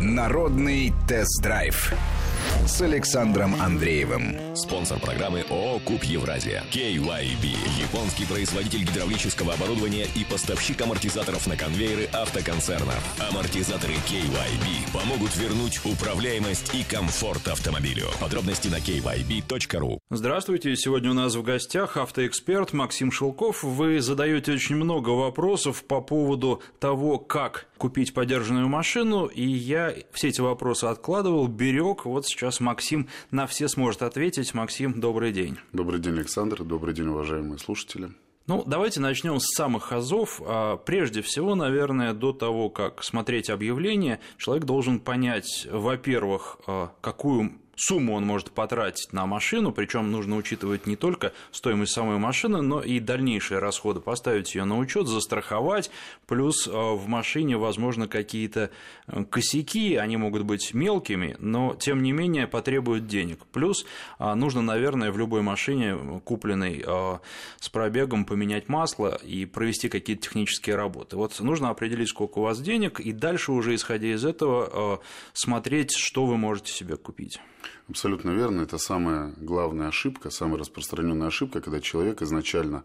Народный тест-драйв с Александром Андреевым. Спонсор программы ООО «Куб Евразия». KYB. Японский производитель гидравлического оборудования и поставщик амортизаторов на конвейеры автоконцерна. Амортизаторы KYB помогут вернуть управляемость и комфорт автомобилю. Подробности на kyb.ru. Здравствуйте. Сегодня у нас в гостях автоэксперт Максим Шелков. Вы задаете очень много вопросов по поводу того, как купить подержанную машину, и я все эти вопросы откладывал, берег. Вот сейчас Максим на все сможет ответить. Максим, добрый день. Добрый день, Александр. Добрый день, уважаемые слушатели. Ну, давайте начнем с самых азов. А, прежде всего, наверное, до того, как смотреть объявление, человек должен понять, во-первых, а, какую сумму он может потратить на машину, причем нужно учитывать не только стоимость самой машины, но и дальнейшие расходы, поставить ее на учет, застраховать, плюс э, в машине, возможно, какие-то э, косяки, они могут быть мелкими, но тем не менее потребуют денег. Плюс э, нужно, наверное, в любой машине, купленной с пробегом, поменять масло и провести какие-то технические работы. Вот нужно определить, сколько у вас денег, и дальше уже, исходя из этого, смотреть, что вы можете себе купить. Абсолютно верно. Это самая главная ошибка, самая распространенная ошибка, когда человек изначально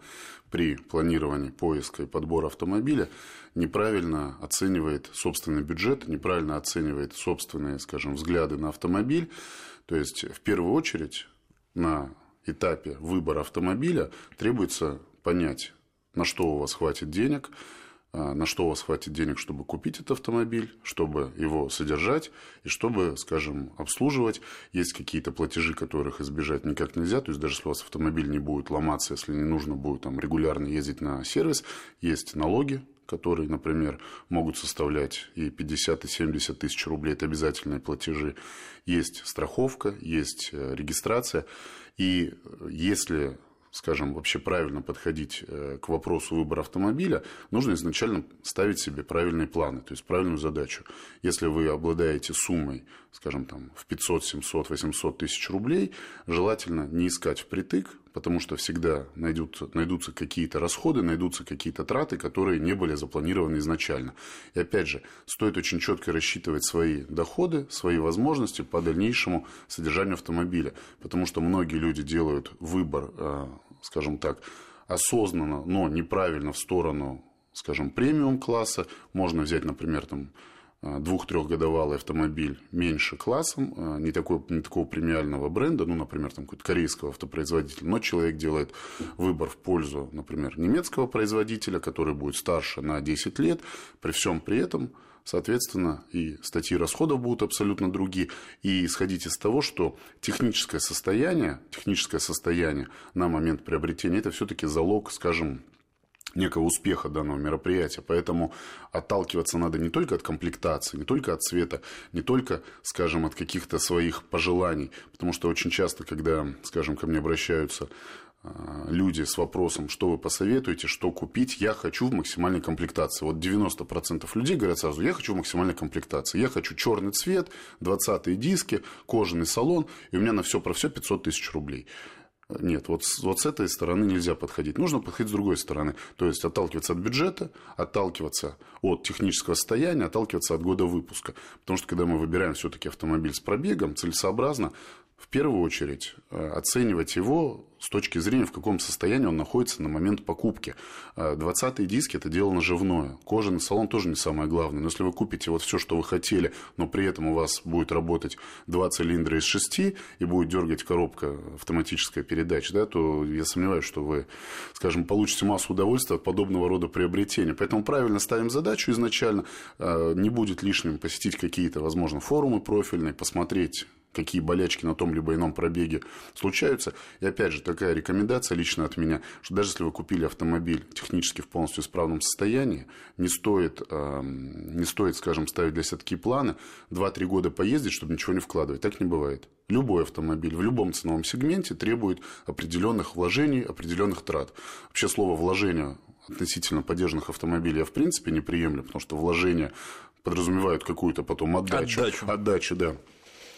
при планировании поиска и подбора автомобиля неправильно оценивает собственный бюджет, неправильно оценивает собственные, скажем, взгляды на автомобиль. То есть, в первую очередь, на этапе выбора автомобиля требуется понять, на что у вас хватит денег, на что у вас хватит денег, чтобы купить этот автомобиль, чтобы его содержать и чтобы, скажем, обслуживать. Есть какие-то платежи, которых избежать никак нельзя. То есть, даже если у вас автомобиль не будет ломаться, если не нужно будет там, регулярно ездить на сервис, есть налоги, которые, например, могут составлять и 50, и 70 тысяч рублей. Это обязательные платежи. Есть страховка, есть э, регистрация. И э, если скажем, вообще правильно подходить э, к вопросу выбора автомобиля, нужно изначально ставить себе правильные планы, то есть правильную задачу. Если вы обладаете суммой, скажем, там, в 500, 700, 800 тысяч рублей, желательно не искать впритык, потому что всегда найдутся, найдутся какие-то расходы, найдутся какие-то траты, которые не были запланированы изначально. И опять же, стоит очень четко рассчитывать свои доходы, свои возможности по дальнейшему содержанию автомобиля, потому что многие люди делают выбор, э, скажем так, осознанно, но неправильно в сторону скажем, премиум класса. Можно взять, например, там, двух-трехгодовалый автомобиль меньше классом, э, не, такой, не такого премиального бренда, ну, например, там какой-то корейского автопроизводителя, но человек делает выбор в пользу, например, немецкого производителя, который будет старше на 10 лет, при всем при этом, соответственно, и статьи расходов будут абсолютно другие, и исходить из того, что техническое состояние, техническое состояние на момент приобретения, это все-таки залог, скажем, некого успеха данного мероприятия. Поэтому отталкиваться надо не только от комплектации, не только от цвета, не только, скажем, от каких-то своих пожеланий. Потому что очень часто, когда, скажем, ко мне обращаются а, люди с вопросом, что вы посоветуете, что купить, я хочу в максимальной комплектации. Вот 90% людей говорят сразу, я хочу в максимальной комплектации. Я хочу черный цвет, 20 диски, кожаный салон, и у меня на все про все 500 тысяч рублей. Нет, вот, вот с этой стороны нельзя подходить. Нужно подходить с другой стороны. То есть отталкиваться от бюджета, отталкиваться от технического состояния, отталкиваться от года выпуска. Потому что когда мы выбираем все-таки автомобиль с пробегом, целесообразно в первую очередь э, оценивать его с точки зрения, в каком состоянии он находится на момент покупки. 20-е э, диски – это дело наживное. Кожаный салон тоже не самое главное. Но если вы купите вот все, что вы хотели, но при этом у вас будет работать два цилиндра из шести и будет дергать коробка автоматическая передача, да, то я сомневаюсь, что вы, скажем, получите массу удовольствия от подобного рода приобретения. Поэтому правильно ставим задачу изначально. Э, не будет лишним посетить какие-то, возможно, форумы профильные, посмотреть какие болячки на том либо ином пробеге случаются. И опять же, такая рекомендация лично от меня, что даже если вы купили автомобиль технически в полностью исправном состоянии, не стоит, э, не стоит скажем, ставить для себя такие планы, 2-3 года поездить, чтобы ничего не вкладывать. Так не бывает. Любой автомобиль в любом ценовом сегменте требует определенных вложений, определенных трат. Вообще слово вложение относительно поддержанных автомобилей я в принципе не приемлю, потому что вложения подразумевают какую-то потом отдачу. Отдачу. Отдачу, да.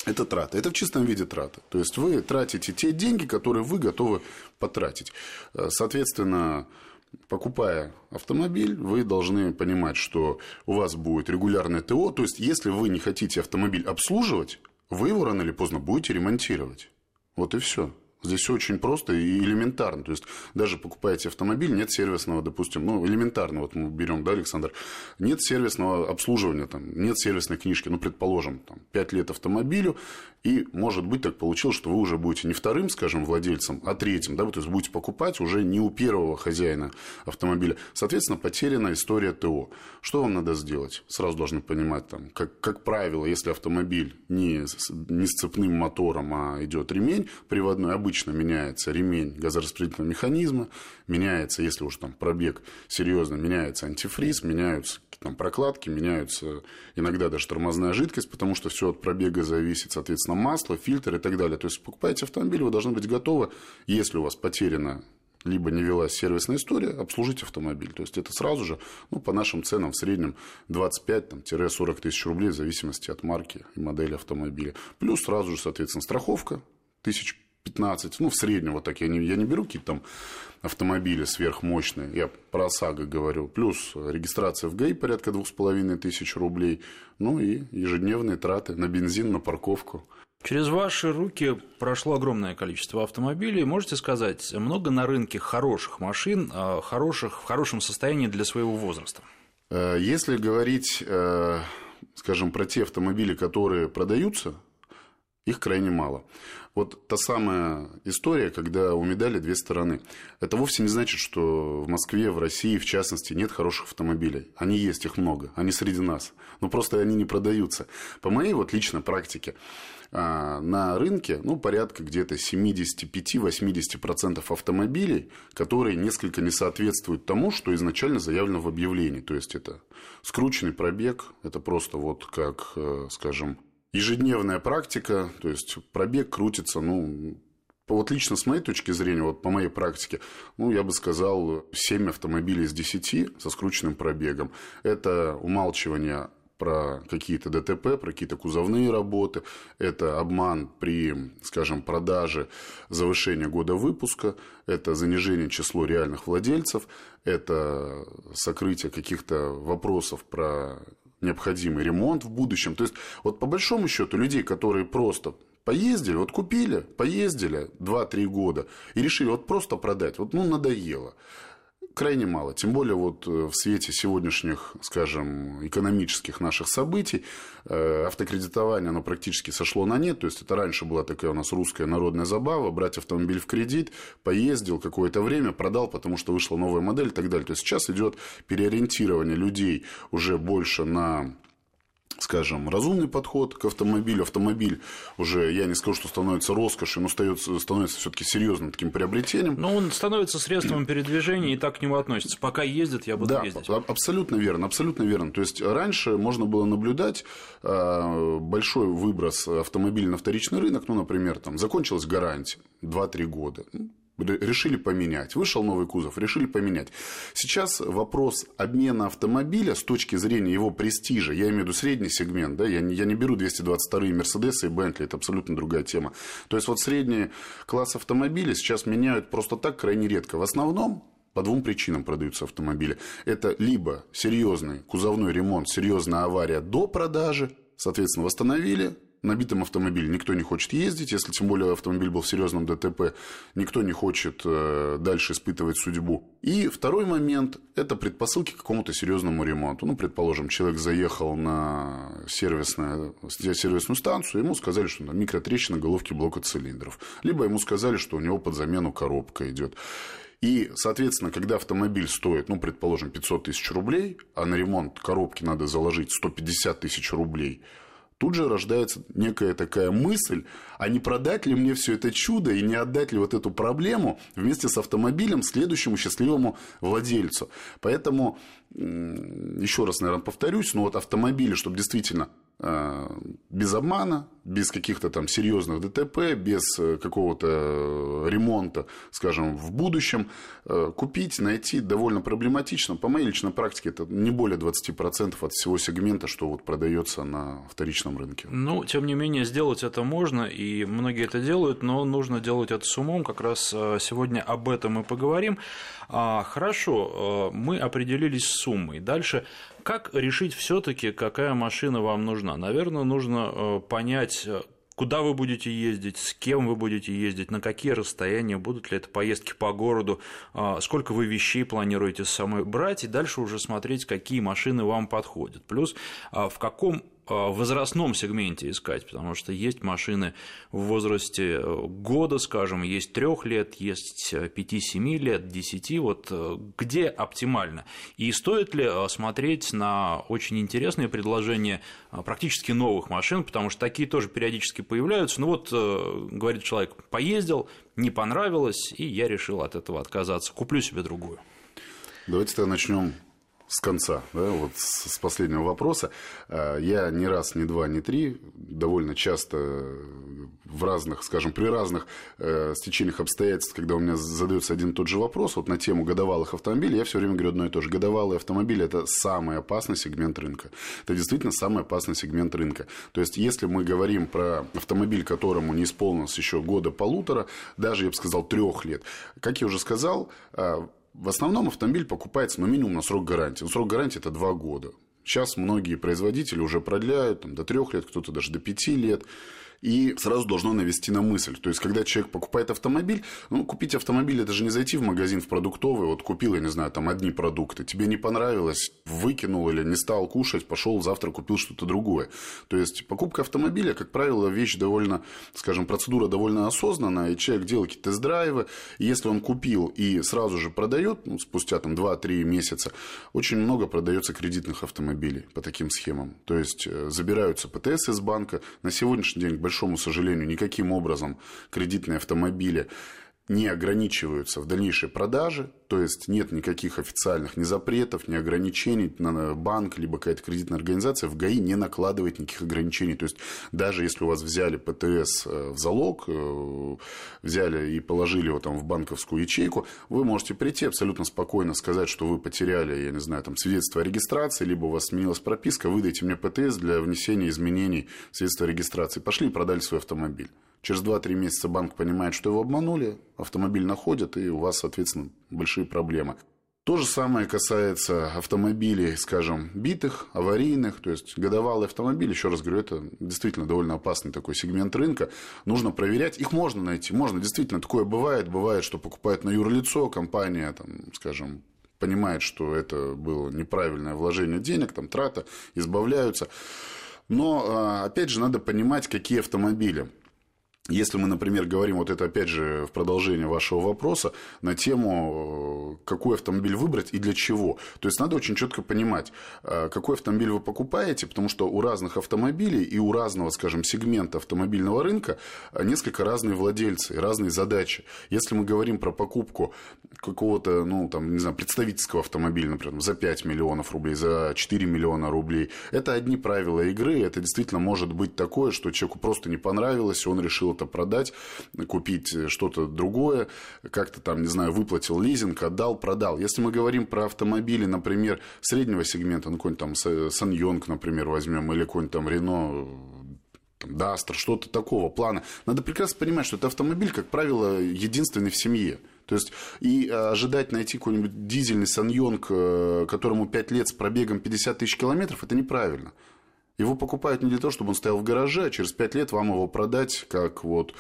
Это трата. Это в чистом виде трата. То есть вы тратите те деньги, которые вы готовы потратить. Э, соответственно, покупая автомобиль, вы должны понимать, что у вас будет регулярное ТО. То есть, если вы не хотите автомобиль обслуживать, вы его рано или поздно будете ремонтировать. Вот и все. Здесь все очень просто и элементарно. То есть, даже покупаете автомобиль, нет сервисного, допустим, ну, элементарно, вот мы берем, да, Александр, нет сервисного обслуживания, там, нет сервисной книжки, ну, предположим, там, 5 лет автомобилю, и, может быть, так получилось, что вы уже будете не вторым, скажем, владельцем, а третьим, да, то есть, будете покупать уже не у первого хозяина автомобиля. Соответственно, потеряна история ТО. Что вам надо сделать? Сразу должны понимать, там, как, как правило, если автомобиль не, не с цепным мотором, а идет ремень приводной, обычно обычно меняется ремень газораспределительного механизма, меняется, если уж там пробег серьезно, меняется антифриз, меняются там прокладки, меняются иногда даже тормозная жидкость, потому что все от пробега зависит, соответственно, масло, фильтр и так далее. То есть, покупаете автомобиль, вы должны быть готовы, если у вас потеряна либо не велась сервисная история, обслужить автомобиль. То есть, это сразу же, ну, по нашим ценам, в среднем 25-40 тысяч рублей, в зависимости от марки и модели автомобиля. Плюс сразу же, соответственно, страховка тысяч 15, ну, в среднем вот так, я не, я не беру какие-то там автомобили сверхмощные, я про ОСАГО говорю, плюс регистрация в ГАИ порядка двух с половиной тысяч рублей, ну и ежедневные траты на бензин, на парковку. Через ваши руки прошло огромное количество автомобилей. Можете сказать, много на рынке хороших машин, а, хороших, в хорошем состоянии для своего возраста? Э, если говорить, э, скажем, про те автомобили, которые продаются, их крайне мало. Вот та самая история, когда у медали две стороны. Это вовсе не значит, что в Москве, в России, в частности, нет хороших автомобилей. Они есть, их много. Они среди нас. Но просто они не продаются. По моей вот личной практике, а, на рынке ну, порядка где-то 75-80% автомобилей, которые несколько не соответствуют тому, что изначально заявлено в объявлении. То есть, это скрученный пробег, это просто вот как, э, скажем, ежедневная практика, то есть пробег крутится, ну, вот лично с моей точки зрения, вот по моей практике, ну, я бы сказал, 7 автомобилей из 10 со скрученным пробегом. Это умалчивание про какие-то ДТП, про какие-то кузовные работы. Это обман при, скажем, продаже завышения года выпуска. Это занижение числа реальных владельцев. Это сокрытие каких-то вопросов про необходимый ремонт в будущем. То есть, вот по большому счету, людей, которые просто поездили, вот купили, поездили 2-3 года и решили вот просто продать, вот ну надоело крайне мало. Тем более вот э, в свете сегодняшних, скажем, экономических наших событий э, автокредитование, оно практически сошло на нет. То есть, это раньше была такая у нас русская народная забава, брать автомобиль в кредит, поездил какое-то время, продал, потому что вышла новая модель и так далее. То есть, сейчас идет переориентирование людей уже больше на скажем, разумный подход к автомобилю. Автомобиль уже, я не скажу, что становится роскошью, но становится, становится все-таки серьезным таким приобретением. Но он становится средством передвижения и так к нему относится. Пока ездит, я буду да, ездить. Абсолютно верно, абсолютно верно. То есть раньше можно было наблюдать а, большой выброс автомобилей на вторичный рынок, ну, например, там закончилась гарантия 2-3 года решили поменять. Вышел новый кузов, решили поменять. Сейчас вопрос обмена автомобиля с точки зрения его престижа, я имею в виду средний сегмент, да, я, не, я не беру 222 Мерседесы и Бентли, это абсолютно другая тема. То есть, вот средний класс автомобиля сейчас меняют просто так крайне редко. В основном по двум причинам продаются автомобили. Это либо серьезный кузовной ремонт, серьезная авария до продажи, соответственно, восстановили, набитом автомобиле никто не хочет ездить, если тем более автомобиль был в серьезном ДТП, никто не хочет э, дальше испытывать судьбу. И второй момент – это предпосылки к какому-то серьезному ремонту. Ну, предположим, человек заехал на сервисную, сервисную станцию, ему сказали, что там микротрещина головки блока цилиндров. Либо ему сказали, что у него под замену коробка идет. И, соответственно, когда автомобиль стоит, ну, предположим, 500 тысяч рублей, а на ремонт коробки надо заложить 150 тысяч рублей – тут же рождается некая такая мысль, а не продать ли мне все это чудо и не отдать ли вот эту проблему вместе с автомобилем следующему счастливому владельцу. Поэтому, еще раз, наверное, повторюсь, но вот автомобили, чтобы действительно без обмана, без каких-то там серьезных ДТП, без э, какого-то э, ремонта, скажем, в будущем, купить, найти довольно проблематично. По моей личной практике это не более 20% от всего сегмента, что вот продается на вторичном рынке. Ну, тем не менее, сделать это можно, и многие это делают, но нужно делать это с умом. Как раз сегодня об этом мы поговорим. А, хорошо, мы определились с суммой. Дальше как решить все-таки, какая машина вам нужна? Наверное, нужно э, понять, э, куда вы будете ездить, с кем вы будете ездить, на какие расстояния, будут ли это поездки по городу, а, сколько вы вещей планируете с собой брать, и дальше уже смотреть, какие машины вам подходят. Плюс а, в каком возрастном сегменте искать, потому что есть машины в возрасте э, года, скажем, есть трех лет, есть 5-7 лет, 10, вот э, где оптимально. И стоит ли э, смотреть на очень интересные предложения практически новых машин, потому что такие тоже периодически появляются. Ну вот, говорит человек, поездил, не понравилось, и я решил от этого отказаться, куплю себе другую. Давайте тогда начнем с конца, да, вот с последнего вопроса. А, я не раз, не два, не три, довольно часто в разных, скажем, при разных э, стечениях обстоятельств, когда у меня задается один и тот же вопрос, вот на тему годовалых автомобилей, я все время говорю одно и то же. Годовалые автомобили – это самый опасный сегмент рынка. Это действительно самый опасный сегмент рынка. То есть, если мы говорим про автомобиль, которому не исполнилось еще года полутора, даже, я бы сказал, трех лет, как я уже сказал, а, в основном автомобиль покупается, ну, минимум на срок гарантии. Ну, срок гарантии – это два года. Сейчас многие производители уже продляют там, до трех лет, кто-то даже до пяти лет и сразу должно навести на мысль. То есть, когда человек покупает автомобиль, ну, купить автомобиль, это же не зайти в магазин в продуктовый, вот купил, я не знаю, там одни продукты, тебе не понравилось, выкинул или не стал кушать, пошел завтра купил что-то другое. То есть, покупка автомобиля, как правило, вещь довольно, скажем, процедура довольно осознанная, и человек делает какие-то тест-драйвы, если он купил и сразу же продает, ну, спустя там 2-3 месяца, очень много продается кредитных автомобилей по таким схемам. То есть, э, забираются ПТС из банка. На сегодняшний день, большому сожалению, никаким образом кредитные автомобили не ограничиваются в дальнейшей продаже, то есть нет никаких официальных ни запретов, ни ограничений на банк, либо какая-то кредитная организация в ГАИ не накладывает никаких ограничений. То есть даже если у вас взяли ПТС э, в залог, э, взяли и положили его там в банковскую ячейку, вы можете прийти абсолютно спокойно сказать, что вы потеряли, я не знаю, там свидетельство о регистрации, либо у вас сменилась прописка, выдайте мне ПТС для внесения изменений в свидетельство о регистрации. Пошли и продали свой автомобиль. Через 2-3 месяца банк понимает, что его обманули, автомобиль находят, и у вас, соответственно, большие проблемы. То же самое касается автомобилей, скажем, битых, аварийных, то есть годовалый автомобиль, еще раз говорю, это действительно довольно опасный такой сегмент рынка. Нужно проверять, их можно найти, можно, действительно, такое бывает, бывает, что покупают на юрлицо, компания, там, скажем, понимает, что это было неправильное вложение денег, там, трата, избавляются. Но, а, опять же, надо понимать, какие автомобили. Если мы, например, говорим, вот это опять же в продолжение вашего вопроса, на тему, э, какой автомобиль выбрать и для чего. То есть, надо очень четко понимать, э, какой автомобиль вы покупаете, потому что у разных автомобилей и у разного, скажем, сегмента автомобильного рынка э, несколько разные владельцы и разные задачи. Если мы говорим про покупку какого-то, ну, там, не знаю, представительского автомобиля, например, за 5 миллионов рублей, за 4 миллиона рублей, это одни правила игры, это действительно может быть такое, что человеку просто не понравилось, он решил что-то продать, купить что-то другое, как-то там, не знаю, выплатил лизинг, отдал, продал. Если мы говорим про автомобили, например, среднего сегмента, ну, какой-нибудь там Саньонг, например, возьмем, или какой-нибудь там Рено, Дастер, что-то такого плана. Надо прекрасно понимать, что это автомобиль, как правило, единственный в семье. То есть и ожидать найти какой-нибудь дизельный Саньонг, э, которому 5 лет с пробегом 50 тысяч километров, это неправильно. Его покупают не для того, чтобы он стоял в гараже, а через пять лет вам его продать, как вот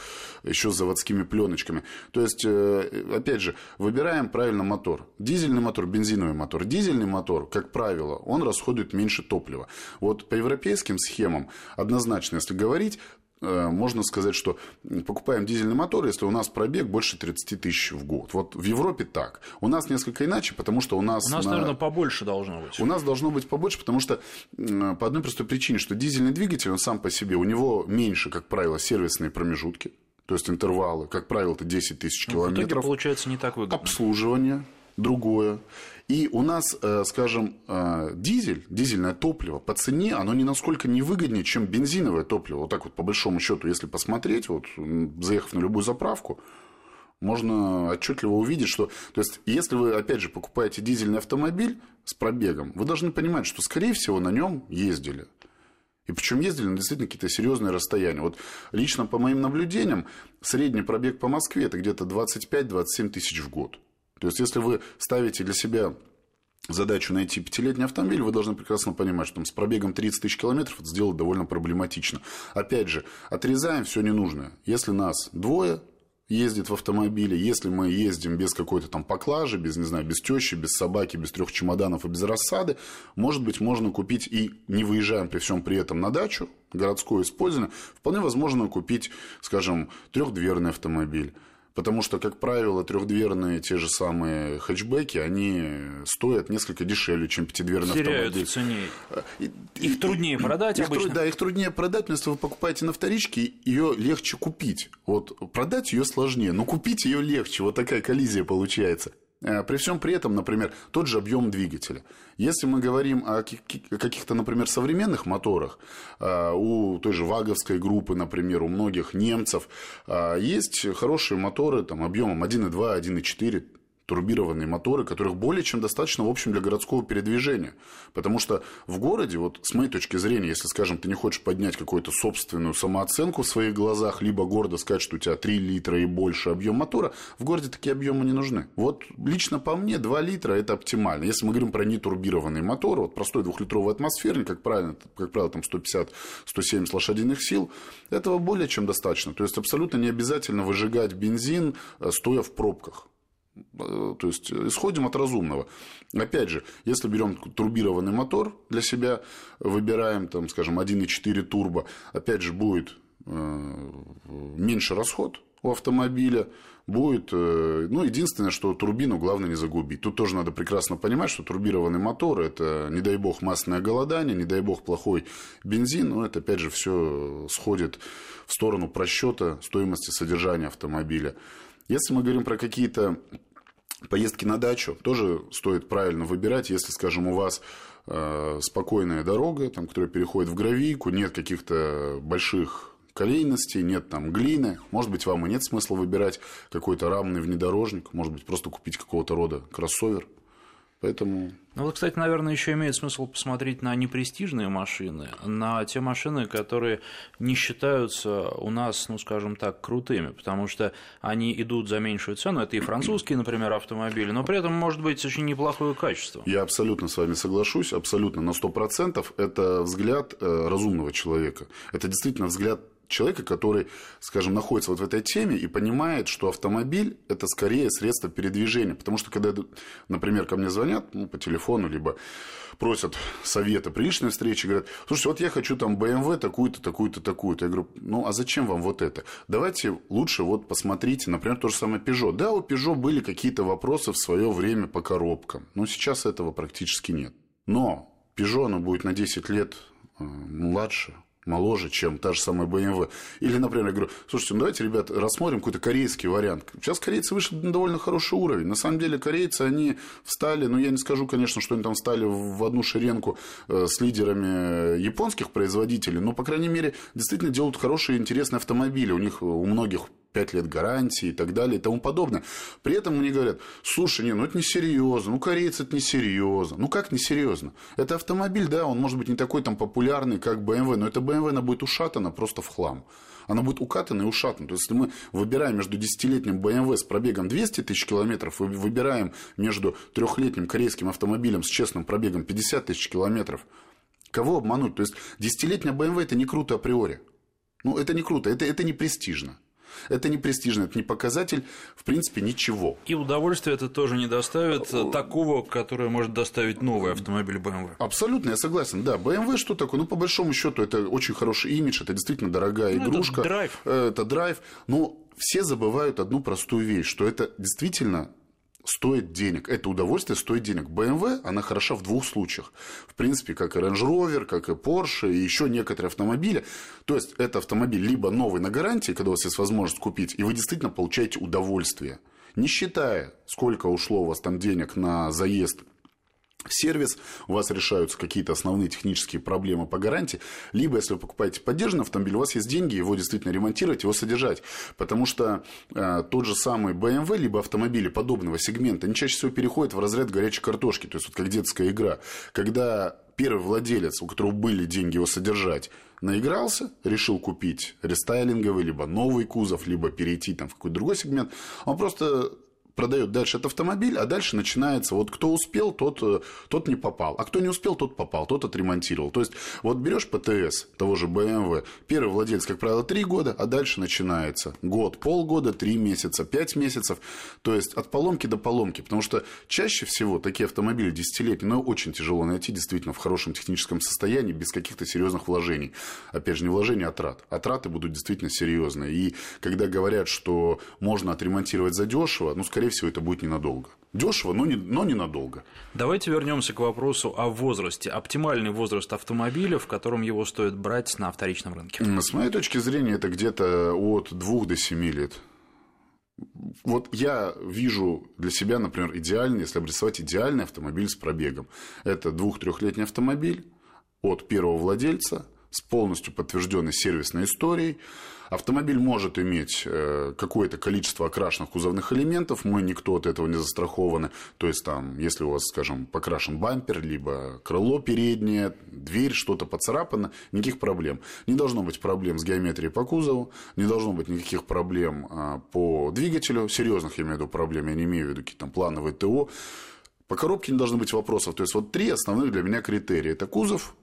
еще с заводскими пленочками. То есть, э, опять же, выбираем правильно мотор. Дизельный мотор, бензиновый мотор. Дизельный мотор, как правило, он расходует меньше топлива. Вот по европейским схемам, однозначно, если говорить, можно сказать, что покупаем дизельный мотор, если у нас пробег больше 30 тысяч в год. Вот в Европе так. У нас несколько иначе, потому что у нас... У нас, на... наверное, побольше должно быть. У нас должно быть побольше, потому что по одной простой причине, что дизельный двигатель, он сам по себе, у него меньше, как правило, сервисные промежутки. То есть интервалы, как правило, это 10 тысяч километров. В итоге получается не так выгодно. Обслуживание другое. И у нас, э, скажем, э, дизель, дизельное топливо по цене, оно ни насколько не выгоднее, чем бензиновое топливо. Вот так вот, по большому счету, если посмотреть, вот, заехав на любую заправку, можно отчетливо увидеть, что... То есть, если вы, опять же, покупаете дизельный автомобиль с пробегом, вы должны понимать, что, скорее всего, на нем ездили. И причем ездили на действительно какие-то серьезные расстояния. Вот лично по моим наблюдениям, средний пробег по Москве это где-то 25-27 тысяч в год. То есть, если вы ставите для себя задачу найти пятилетний автомобиль, вы должны прекрасно понимать, что там, с пробегом 30 тысяч километров это сделать довольно проблематично. Опять же, отрезаем все ненужное. Если нас двое, ездит в автомобиле, если мы ездим без какой-то там поклажи, без, не знаю, без тещи, без собаки, без трех чемоданов и без рассады, может быть, можно купить и не выезжаем при всем при этом на дачу, городское использование, вполне возможно купить, скажем, трехдверный автомобиль Потому что, как правило, трехдверные те же самые хэтчбеки, они стоят несколько дешевле, чем пятидверный Теряют автомобиль. в цене. Их труднее продать их, обычно. Да, их труднее продать, но если вы покупаете на вторичке, ее легче купить. Вот продать ее сложнее, но купить ее легче. Вот такая коллизия получается. Э, при всем при этом, например, тот же объем двигателя. Если мы говорим о каких-то, например, современных моторах, э, у той же ваговской группы, например, у многих немцев, э, есть хорошие моторы там, объемом 1,2, 1,4 турбированные моторы, которых более чем достаточно, в общем, для городского передвижения. Потому что в городе, вот с моей точки зрения, если, скажем, ты не хочешь поднять какую-то собственную самооценку в своих глазах, либо гордо сказать, что у тебя 3 литра и больше объем мотора, в городе такие объемы не нужны. Вот лично по мне 2 литра это оптимально. Если мы говорим про нетурбированный мотор, вот простой двухлитровый атмосферник, как правильно, как правило, там 150-170 лошадиных сил, этого более чем достаточно. То есть абсолютно не обязательно выжигать бензин, э, стоя в пробках. Э, то есть исходим от разумного. Опять же, если берем турбированный мотор для себя, выбираем, там, скажем, 1,4 турбо, опять же, будет э, меньше расход у автомобиля, будет, э, ну, единственное, что турбину главное не загубить. Тут тоже надо прекрасно понимать, что турбированный мотор – это, не дай бог, масляное голодание, не дай бог, плохой бензин, но это, опять же, все сходит в сторону просчета стоимости содержания автомобиля. Если мы говорим про какие-то поездки на дачу, тоже стоит правильно выбирать, если, скажем, у вас э, спокойная дорога, там, которая переходит в гравийку, нет каких-то больших колейностей, нет там глины. Может быть, вам и нет смысла выбирать какой-то рамный внедорожник, может быть, просто купить какого-то рода кроссовер. Поэтому... Ну вот, кстати, наверное, еще имеет смысл посмотреть на непрестижные машины, на те машины, которые не считаются у нас, ну, скажем так, крутыми, потому что они идут за меньшую цену. Это и французские, например, автомобили, но при этом может быть очень неплохое качество. Я абсолютно с вами соглашусь, абсолютно на 100%. Это взгляд э, разумного человека. Это действительно взгляд человека, который, скажем, находится вот в этой теме и понимает, что автомобиль – это скорее средство передвижения. Потому что, когда, например, ко мне звонят ну, по телефону, либо просят совета при личной встрече, говорят, слушайте, вот я хочу там BMW такую-то, такую-то, такую-то. Я говорю, ну, а зачем вам вот это? Давайте лучше вот посмотрите, например, то же самое Peugeot. Да, у Peugeot были какие-то вопросы в свое время по коробкам, но сейчас этого практически нет. Но Peugeot, она будет на 10 лет э, младше, моложе, чем та же самая BMW. Или, например, я говорю, слушайте, ну давайте, ребят, рассмотрим какой-то корейский вариант. Сейчас корейцы вышли на довольно хороший уровень. На самом деле, корейцы, они встали, ну, я не скажу, конечно, что они там встали в одну шеренку э, с лидерами японских производителей, но, по крайней мере, действительно делают хорошие, интересные автомобили. У них, у многих 5 лет гарантии и так далее и тому подобное. При этом мне говорят, слушай, не, ну это не серьезно, ну корейцы это не серьезно. Ну как не серьезно? Это автомобиль, да, он может быть не такой там популярный, как BMW, но эта BMW, она будет ушатана просто в хлам. Она будет укатана и ушатана. То есть, если мы выбираем между десятилетним BMW с пробегом 200 тысяч километров, выбираем между трехлетним корейским автомобилем с честным пробегом 50 тысяч километров, кого обмануть? То есть, десятилетняя BMW это не круто априори. Ну, это не круто, это, это не престижно. Это не престижно, это не показатель, в принципе, ничего. И удовольствие это тоже не доставит такого, которое может доставить новый автомобиль BMW. Абсолютно, я согласен. Да, BMW что такое? Ну, по большому счету, это очень хороший имидж, это действительно дорогая ну, игрушка. Это драйв. Это драйв. Но все забывают одну простую вещь, что это действительно стоит денег. Это удовольствие стоит денег. BMW, она хороша в двух случаях. В принципе, как и Range Rover, как и Porsche, и еще некоторые автомобили. То есть, это автомобиль либо новый на гарантии, когда у вас есть возможность купить, и вы действительно получаете удовольствие. не считая, сколько ушло у вас там денег на заезд сервис, у вас решаются какие-то основные технические проблемы по гарантии, либо, если вы покупаете поддержанный автомобиль, у вас есть деньги его действительно ремонтировать, его содержать. Потому что э, тот же самый BMW, либо автомобили подобного сегмента, они чаще всего переходят в разряд горячей картошки, то есть вот как детская игра. Когда первый владелец, у которого были деньги его содержать, наигрался, решил купить рестайлинговый, либо новый кузов, либо перейти там, в какой-то другой сегмент, он просто продает дальше этот автомобиль, а дальше начинается, вот кто успел, тот, э, тот не попал, а кто не успел, тот попал, тот отремонтировал. То есть, вот берешь ПТС того же BMW, первый владелец, как правило, три года, а дальше начинается год, полгода, три месяца, пять месяцев, то есть, от поломки до поломки, потому что чаще всего такие автомобили десятилетние, но очень тяжело найти действительно в хорошем техническом состоянии, без каких-то серьезных вложений. Опять же, не вложения, а трат. А траты будут действительно серьезные. И когда говорят, что можно отремонтировать задешево, ну, скорее скорее всего, это будет ненадолго. Дешево, но, не, но ненадолго. Давайте вернемся к вопросу о возрасте. Оптимальный возраст автомобиля, в котором его стоит брать на вторичном рынке. С моей точки зрения, это где-то от 2 до 7 лет. Вот я вижу для себя, например, идеальный, если обрисовать идеальный автомобиль с пробегом. Это двух-трехлетний автомобиль от первого владельца с полностью подтвержденной сервисной историей, Автомобиль может иметь э, какое-то количество окрашенных кузовных элементов, мы никто от этого не застрахованы. То есть, там, если у вас, скажем, покрашен бампер, либо крыло переднее, дверь, что-то поцарапано, никаких проблем. Не должно быть проблем с геометрией по кузову, не должно быть никаких проблем а, по двигателю, серьезных, я имею в виду, проблем, я не имею в виду какие-то там плановые ТО. По коробке не должно быть вопросов. То есть, вот три основных для меня критерия. Это кузов,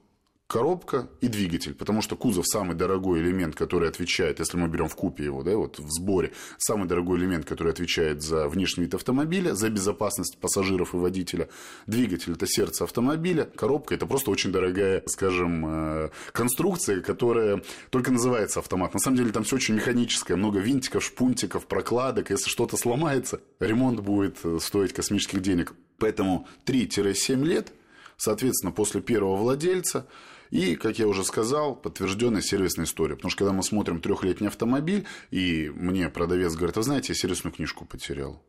коробка и двигатель, потому что кузов самый дорогой элемент, который отвечает, если мы берем в купе его, да, вот в сборе, самый дорогой элемент, который отвечает за внешний вид автомобиля, за безопасность пассажиров и водителя. Двигатель – это сердце автомобиля, коробка – это просто очень дорогая, скажем, э, конструкция, которая только называется автомат. На самом деле там все очень механическое, много винтиков, шпунтиков, прокладок. Если что-то сломается, ремонт будет э, стоить космических денег. Поэтому 3-7 лет, соответственно, после первого владельца – и, как я уже сказал, подтвержденная сервисная история. Потому что когда мы смотрим трехлетний автомобиль, и мне продавец говорит, вы знаете, я сервисную книжку потерял.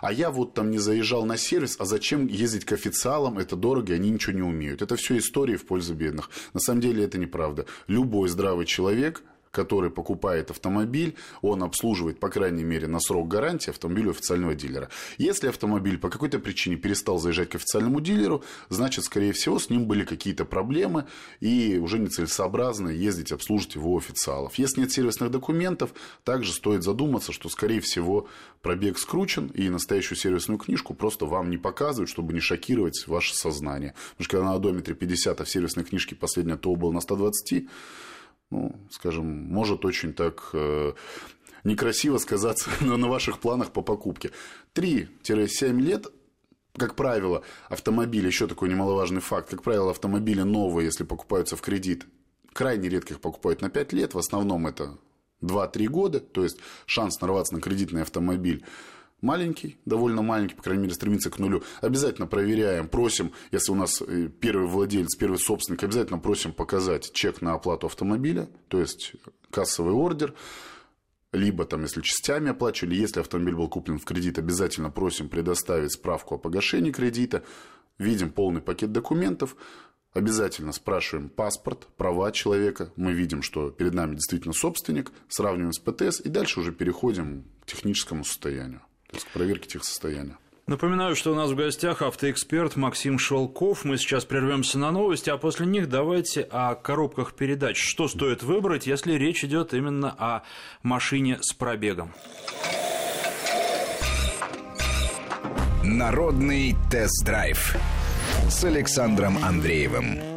А я вот там не заезжал на сервис, а зачем ездить к официалам, это дорого, они ничего не умеют. Это все истории в пользу бедных. На самом деле это неправда. Любой здравый человек который покупает автомобиль, он обслуживает, по крайней мере, на срок гарантии автомобиля официального дилера. Если автомобиль по какой-то причине перестал заезжать к официальному дилеру, значит, скорее всего, с ним были какие-то проблемы, и уже нецелесообразно ездить обслуживать его официалов. Если нет сервисных документов, также стоит задуматься, что, скорее всего, пробег скручен, и настоящую сервисную книжку просто вам не показывают, чтобы не шокировать ваше сознание. Потому что когда на одометре 50, а в сервисной книжке последняя ТО был на 120, ну, скажем, может очень так э, некрасиво сказаться на, на ваших планах по покупке. 3-7 лет как правило, автомобили, еще такой немаловажный факт, как правило, автомобили новые, если покупаются в кредит, крайне редко их покупают на 5 лет, в основном это 2-3 года, то есть шанс нарваться на кредитный автомобиль маленький, довольно маленький, по крайней мере, стремится к нулю. Обязательно проверяем, просим, если у нас э, первый владелец, первый собственник, обязательно просим показать чек на оплату автомобиля, то есть кассовый ордер, либо там, если частями оплачивали, если автомобиль был куплен в кредит, обязательно просим предоставить справку о погашении кредита, видим полный пакет документов, Обязательно спрашиваем паспорт, права человека. Мы видим, что перед нами действительно собственник, сравниваем с ПТС и дальше уже переходим к техническому состоянию то есть к проверке техсостояния. Напоминаю, что у нас в гостях автоэксперт Максим Шелков. Мы сейчас прервемся на новости, а после них давайте о коробках передач. Что стоит выбрать, если речь идет именно о машине с пробегом? Народный тест-драйв с Александром Андреевым.